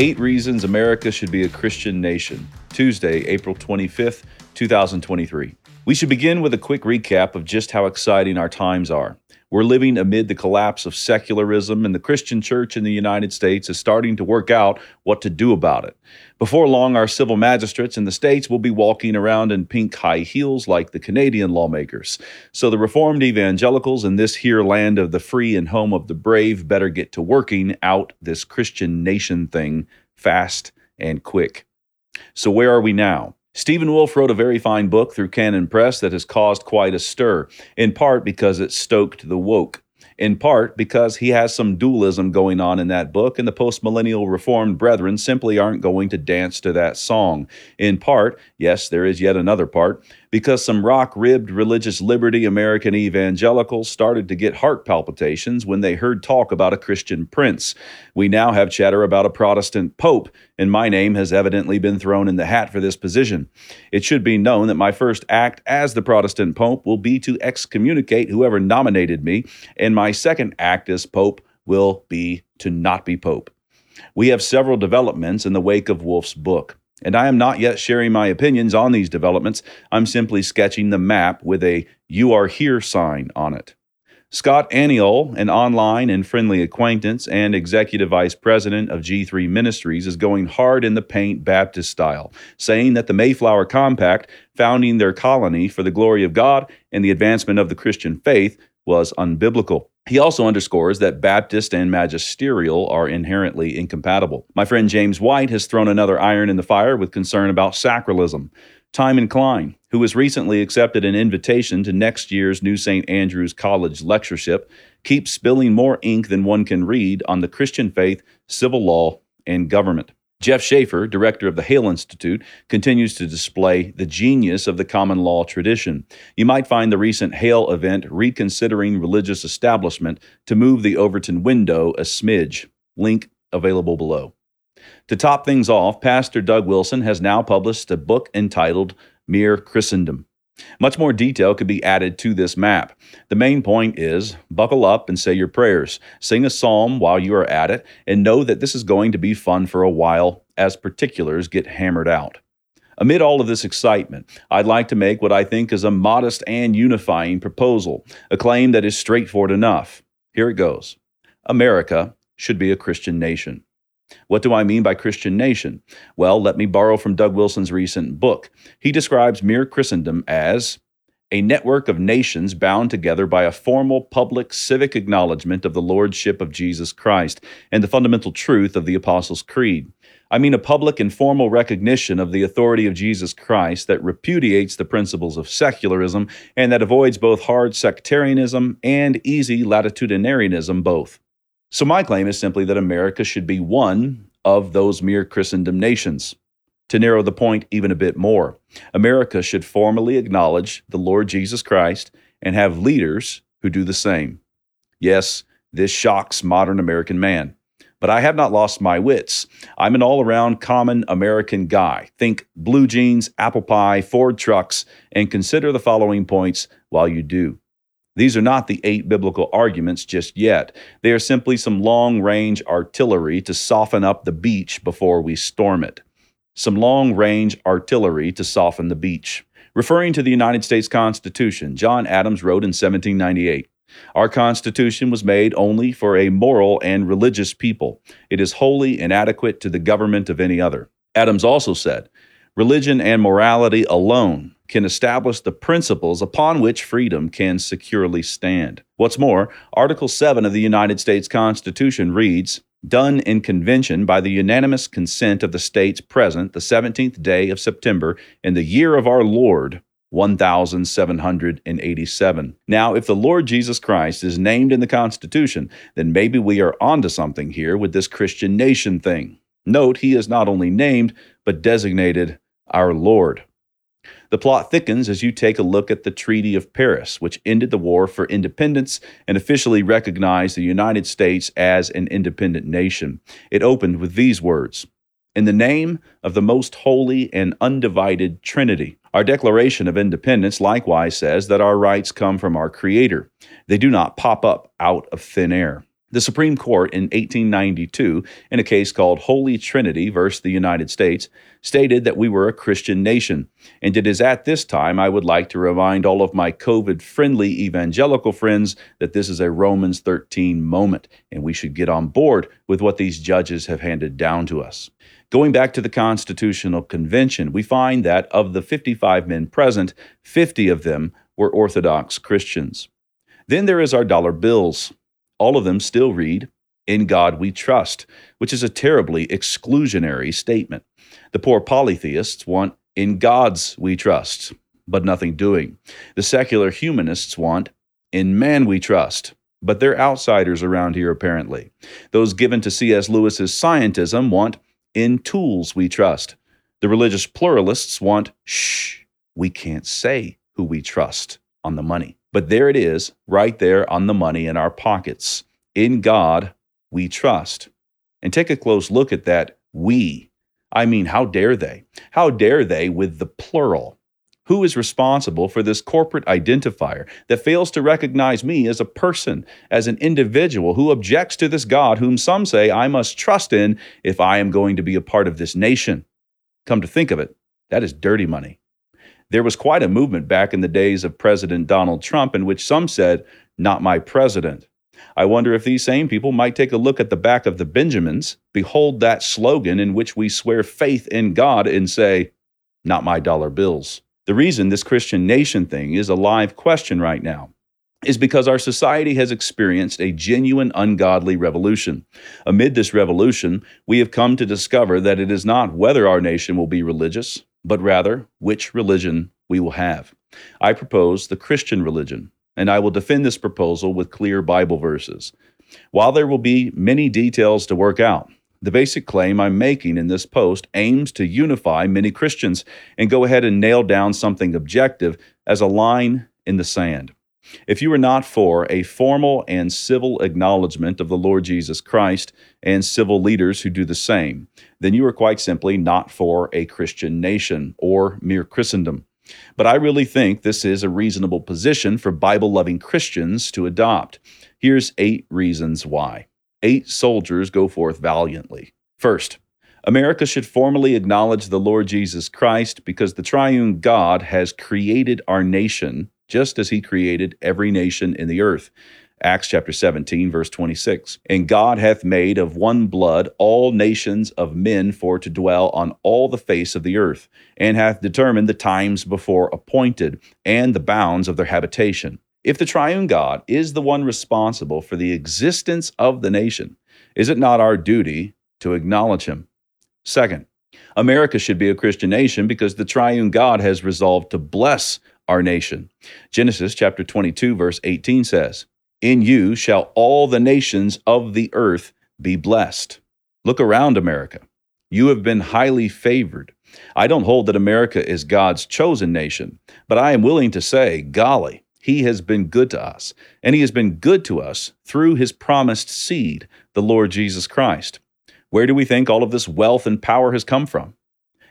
Eight Reasons America Should Be a Christian Nation, Tuesday, April 25th, 2023. We should begin with a quick recap of just how exciting our times are. We're living amid the collapse of secularism, and the Christian church in the United States is starting to work out what to do about it. Before long, our civil magistrates in the states will be walking around in pink high heels like the Canadian lawmakers. So the Reformed evangelicals in this here land of the free and home of the brave better get to working out this Christian nation thing fast and quick. So, where are we now? Stephen Wolfe wrote a very fine book through Canon Press that has caused quite a stir, in part because it stoked the woke in part because he has some dualism going on in that book, and the postmillennial Reformed brethren simply aren't going to dance to that song. In part, yes, there is yet another part, because some rock ribbed religious liberty American evangelicals started to get heart palpitations when they heard talk about a Christian prince. We now have chatter about a Protestant pope, and my name has evidently been thrown in the hat for this position. It should be known that my first act as the Protestant pope will be to excommunicate whoever nominated me, and my second act as pope will be to not be pope. We have several developments in the wake of Wolfe's book. And I am not yet sharing my opinions on these developments. I'm simply sketching the map with a You Are Here sign on it. Scott Aniol, an online and friendly acquaintance and executive vice president of G3 Ministries, is going hard in the paint Baptist style, saying that the Mayflower Compact, founding their colony for the glory of God and the advancement of the Christian faith, was unbiblical. He also underscores that Baptist and magisterial are inherently incompatible. My friend James White has thrown another iron in the fire with concern about sacralism. Timon Cline, who has recently accepted an invitation to next year's New St. Andrews College lectureship, keeps spilling more ink than one can read on the Christian faith, civil law, and government. Jeff Schaefer, director of the Hale Institute, continues to display the genius of the common law tradition. You might find the recent Hale event reconsidering religious establishment to move the Overton window a smidge. Link available below. To top things off, Pastor Doug Wilson has now published a book entitled Mere Christendom. Much more detail could be added to this map. The main point is buckle up and say your prayers. Sing a psalm while you are at it, and know that this is going to be fun for a while as particulars get hammered out. Amid all of this excitement, I'd like to make what I think is a modest and unifying proposal, a claim that is straightforward enough. Here it goes America should be a Christian nation. What do I mean by Christian nation? Well, let me borrow from Doug Wilson's recent book. He describes mere Christendom as a network of nations bound together by a formal public civic acknowledgement of the lordship of Jesus Christ and the fundamental truth of the Apostles' Creed. I mean a public and formal recognition of the authority of Jesus Christ that repudiates the principles of secularism and that avoids both hard sectarianism and easy latitudinarianism both. So, my claim is simply that America should be one of those mere Christendom nations. To narrow the point even a bit more, America should formally acknowledge the Lord Jesus Christ and have leaders who do the same. Yes, this shocks modern American man. But I have not lost my wits. I'm an all around common American guy. Think blue jeans, apple pie, Ford trucks, and consider the following points while you do. These are not the eight biblical arguments just yet. They are simply some long range artillery to soften up the beach before we storm it. Some long range artillery to soften the beach. Referring to the United States Constitution, John Adams wrote in 1798 Our Constitution was made only for a moral and religious people. It is wholly inadequate to the government of any other. Adams also said, Religion and morality alone can establish the principles upon which freedom can securely stand. What's more, Article 7 of the United States Constitution reads, Done in convention by the unanimous consent of the states present the 17th day of September in the year of our Lord, 1787. Now, if the Lord Jesus Christ is named in the Constitution, then maybe we are onto something here with this Christian nation thing. Note, he is not only named, but designated our Lord. The plot thickens as you take a look at the Treaty of Paris, which ended the war for independence and officially recognized the United States as an independent nation. It opened with these words In the name of the most holy and undivided Trinity. Our Declaration of Independence likewise says that our rights come from our Creator. They do not pop up out of thin air. The Supreme Court in 1892, in a case called Holy Trinity versus the United States, stated that we were a Christian nation. And it is at this time I would like to remind all of my COVID friendly evangelical friends that this is a Romans 13 moment, and we should get on board with what these judges have handed down to us. Going back to the Constitutional Convention, we find that of the 55 men present, 50 of them were Orthodox Christians. Then there is our dollar bills all of them still read, In God we trust, which is a terribly exclusionary statement. The poor polytheists want, In God's we trust, but nothing doing. The secular humanists want, In man we trust, but they're outsiders around here apparently. Those given to C.S. Lewis's scientism want, In tools we trust. The religious pluralists want, Shh, we can't say who we trust on the money. But there it is, right there on the money in our pockets. In God we trust. And take a close look at that we. I mean, how dare they? How dare they with the plural? Who is responsible for this corporate identifier that fails to recognize me as a person, as an individual who objects to this God whom some say I must trust in if I am going to be a part of this nation? Come to think of it, that is dirty money. There was quite a movement back in the days of President Donald Trump in which some said, Not my president. I wonder if these same people might take a look at the back of the Benjamins, behold that slogan in which we swear faith in God, and say, Not my dollar bills. The reason this Christian nation thing is a live question right now is because our society has experienced a genuine ungodly revolution. Amid this revolution, we have come to discover that it is not whether our nation will be religious, but rather which religion we will have. I propose the Christian religion, and I will defend this proposal with clear Bible verses. While there will be many details to work out, the basic claim I'm making in this post aims to unify many Christians and go ahead and nail down something objective as a line in the sand. If you are not for a formal and civil acknowledgement of the Lord Jesus Christ and civil leaders who do the same, then you are quite simply not for a Christian nation or mere Christendom. But I really think this is a reasonable position for Bible loving Christians to adopt. Here's eight reasons why. Eight soldiers go forth valiantly. First, America should formally acknowledge the Lord Jesus Christ because the triune God has created our nation just as he created every nation in the earth. Acts chapter 17, verse 26. And God hath made of one blood all nations of men for to dwell on all the face of the earth, and hath determined the times before appointed, and the bounds of their habitation. If the triune God is the one responsible for the existence of the nation, is it not our duty to acknowledge him? Second, America should be a Christian nation because the triune God has resolved to bless our nation. Genesis chapter 22 verse 18 says, "In you shall all the nations of the earth be blessed." Look around America. You have been highly favored. I don't hold that America is God's chosen nation, but I am willing to say, golly, he has been good to us, and he has been good to us through his promised seed, the Lord Jesus Christ. Where do we think all of this wealth and power has come from?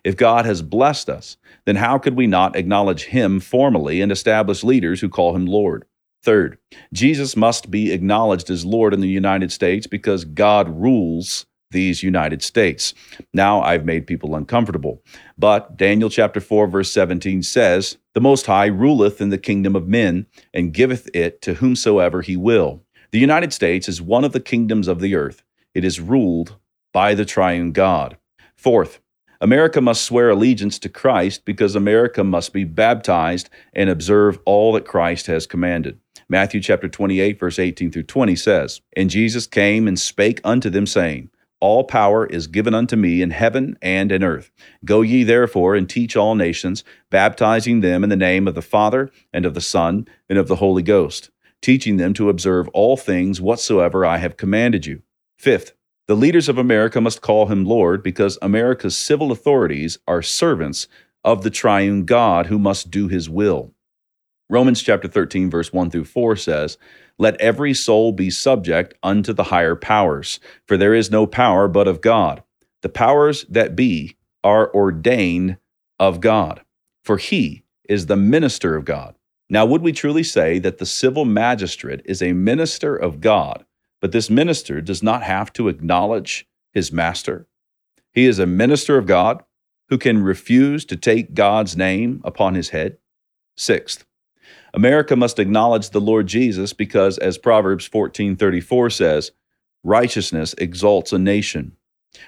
If God has blessed us, then how could we not acknowledge Him formally and establish leaders who call Him Lord? Third, Jesus must be acknowledged as Lord in the United States because God rules these United States. Now I've made people uncomfortable. But Daniel chapter 4 verse 17 says, "The most high ruleth in the kingdom of men and giveth it to whomsoever he will." The United States is one of the kingdoms of the earth. It is ruled by the triune God. Fourth, America must swear allegiance to Christ because America must be baptized and observe all that Christ has commanded. Matthew chapter 28 verse 18 through 20 says, And Jesus came and spake unto them saying, all power is given unto me in heaven and in earth. Go ye therefore and teach all nations, baptizing them in the name of the Father, and of the Son, and of the Holy Ghost, teaching them to observe all things whatsoever I have commanded you. Fifth, the leaders of America must call him Lord because America's civil authorities are servants of the triune God who must do his will. Romans chapter 13 verse 1 through 4 says, "Let every soul be subject unto the higher powers, for there is no power but of God. The powers that be are ordained of God, for he is the minister of God." Now, would we truly say that the civil magistrate is a minister of God But this minister does not have to acknowledge his master. He is a minister of God who can refuse to take God's name upon his head. Sixth, America must acknowledge the Lord Jesus because as Proverbs 14:34 says, righteousness exalts a nation.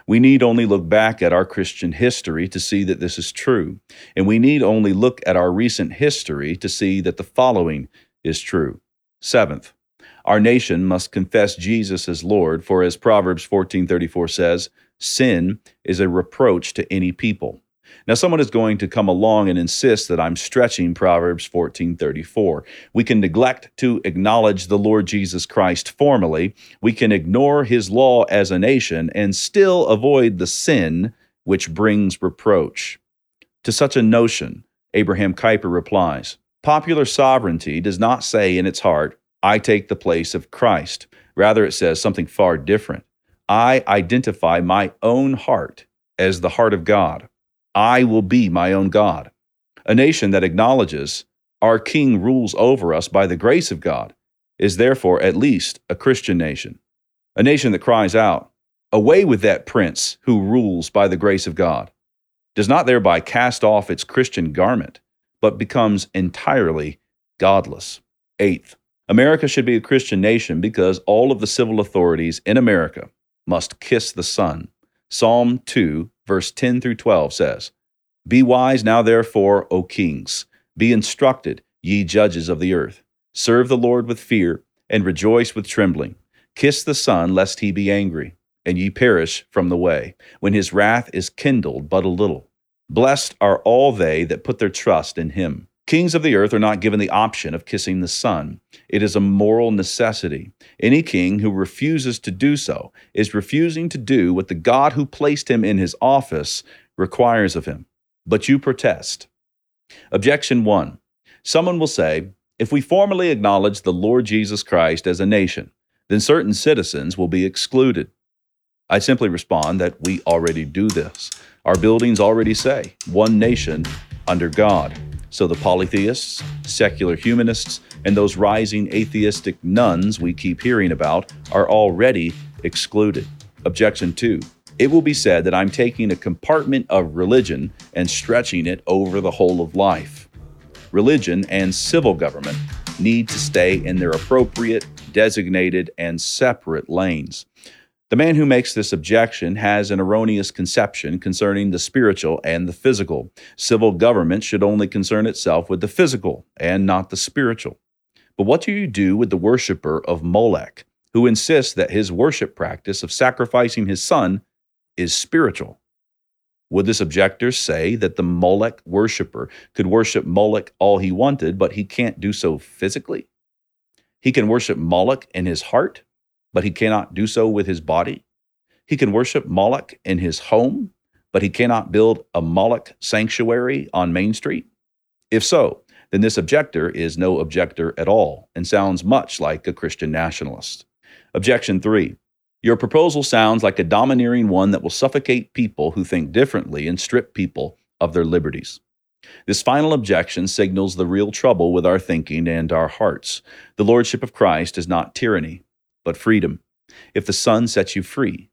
We need only look back at our Christian history to see that this is true, and we need only look at our recent history to see that the following is true. Seventh, our nation must confess Jesus as Lord, for as Proverbs 14:34 says, sin is a reproach to any people. Now someone is going to come along and insist that I'm stretching Proverbs 14:34. We can neglect to acknowledge the Lord Jesus Christ formally, we can ignore his law as a nation and still avoid the sin which brings reproach. To such a notion, Abraham Kuyper replies, Popular sovereignty does not say in its heart, I take the place of Christ. Rather, it says something far different. I identify my own heart as the heart of God. I will be my own God. A nation that acknowledges our King rules over us by the grace of God is therefore at least a Christian nation. A nation that cries out, Away with that prince who rules by the grace of God, does not thereby cast off its Christian garment, but becomes entirely godless. Eighth, America should be a Christian nation because all of the civil authorities in America must kiss the Son. Psalm 2, verse 10 through 12 says, Be wise now, therefore, O kings, be instructed, ye judges of the earth. Serve the Lord with fear, and rejoice with trembling. Kiss the Son, lest he be angry, and ye perish from the way, when his wrath is kindled but a little. Blessed are all they that put their trust in him. Kings of the earth are not given the option of kissing the Son. It is a moral necessity. Any king who refuses to do so is refusing to do what the God who placed him in his office requires of him. But you protest. Objection 1. Someone will say, if we formally acknowledge the Lord Jesus Christ as a nation, then certain citizens will be excluded. I simply respond that we already do this. Our buildings already say, one nation under God. So the polytheists, secular humanists, and those rising atheistic nuns we keep hearing about are already excluded. Objection 2. It will be said that I'm taking a compartment of religion and stretching it over the whole of life. Religion and civil government need to stay in their appropriate, designated, and separate lanes. The man who makes this objection has an erroneous conception concerning the spiritual and the physical. Civil government should only concern itself with the physical and not the spiritual. But what do you do with the worshiper of Molech, who insists that his worship practice of sacrificing his son is spiritual? Would this objector say that the Molech worshiper could worship Moloch all he wanted, but he can't do so physically? He can worship Moloch in his heart, but he cannot do so with his body. He can worship Moloch in his home, but he cannot build a Moloch sanctuary on Main Street. If so, then this objector is no objector at all and sounds much like a Christian nationalist. Objection 3. Your proposal sounds like a domineering one that will suffocate people who think differently and strip people of their liberties. This final objection signals the real trouble with our thinking and our hearts. The Lordship of Christ is not tyranny, but freedom. If the Son sets you free,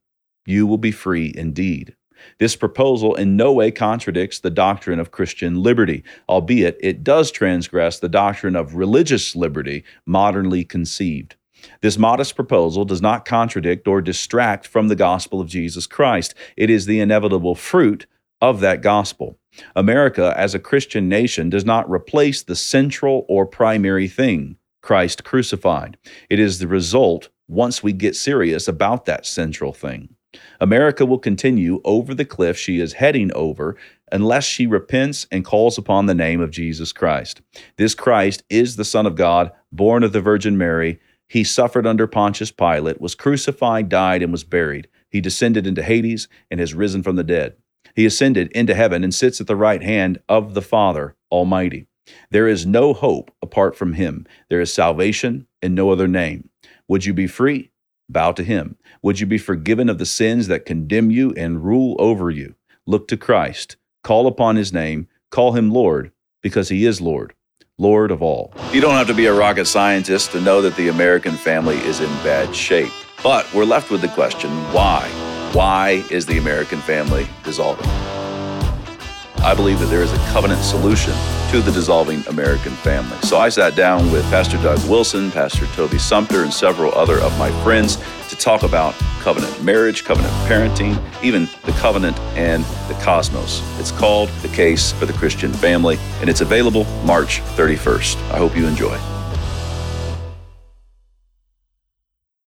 you will be free indeed. This proposal in no way contradicts the doctrine of Christian liberty, albeit it does transgress the doctrine of religious liberty modernly conceived. This modest proposal does not contradict or distract from the gospel of Jesus Christ. It is the inevitable fruit of that gospel. America, as a Christian nation, does not replace the central or primary thing Christ crucified. It is the result once we get serious about that central thing. America will continue over the cliff she is heading over unless she repents and calls upon the name of Jesus Christ. This Christ is the Son of God, born of the Virgin Mary. He suffered under Pontius Pilate, was crucified, died, and was buried. He descended into Hades and has risen from the dead. He ascended into heaven and sits at the right hand of the Father Almighty. There is no hope apart from him. There is salvation in no other name. Would you be free? Bow to him. Would you be forgiven of the sins that condemn you and rule over you? Look to Christ. Call upon his name. Call him Lord, because he is Lord, Lord of all. You don't have to be a rocket scientist to know that the American family is in bad shape. But we're left with the question why? Why is the American family dissolving? I believe that there is a covenant solution to the dissolving American family. So I sat down with Pastor Doug Wilson, Pastor Toby Sumpter, and several other of my friends to talk about covenant marriage, covenant parenting, even the covenant and the cosmos. It's called The Case for the Christian Family, and it's available March 31st. I hope you enjoy.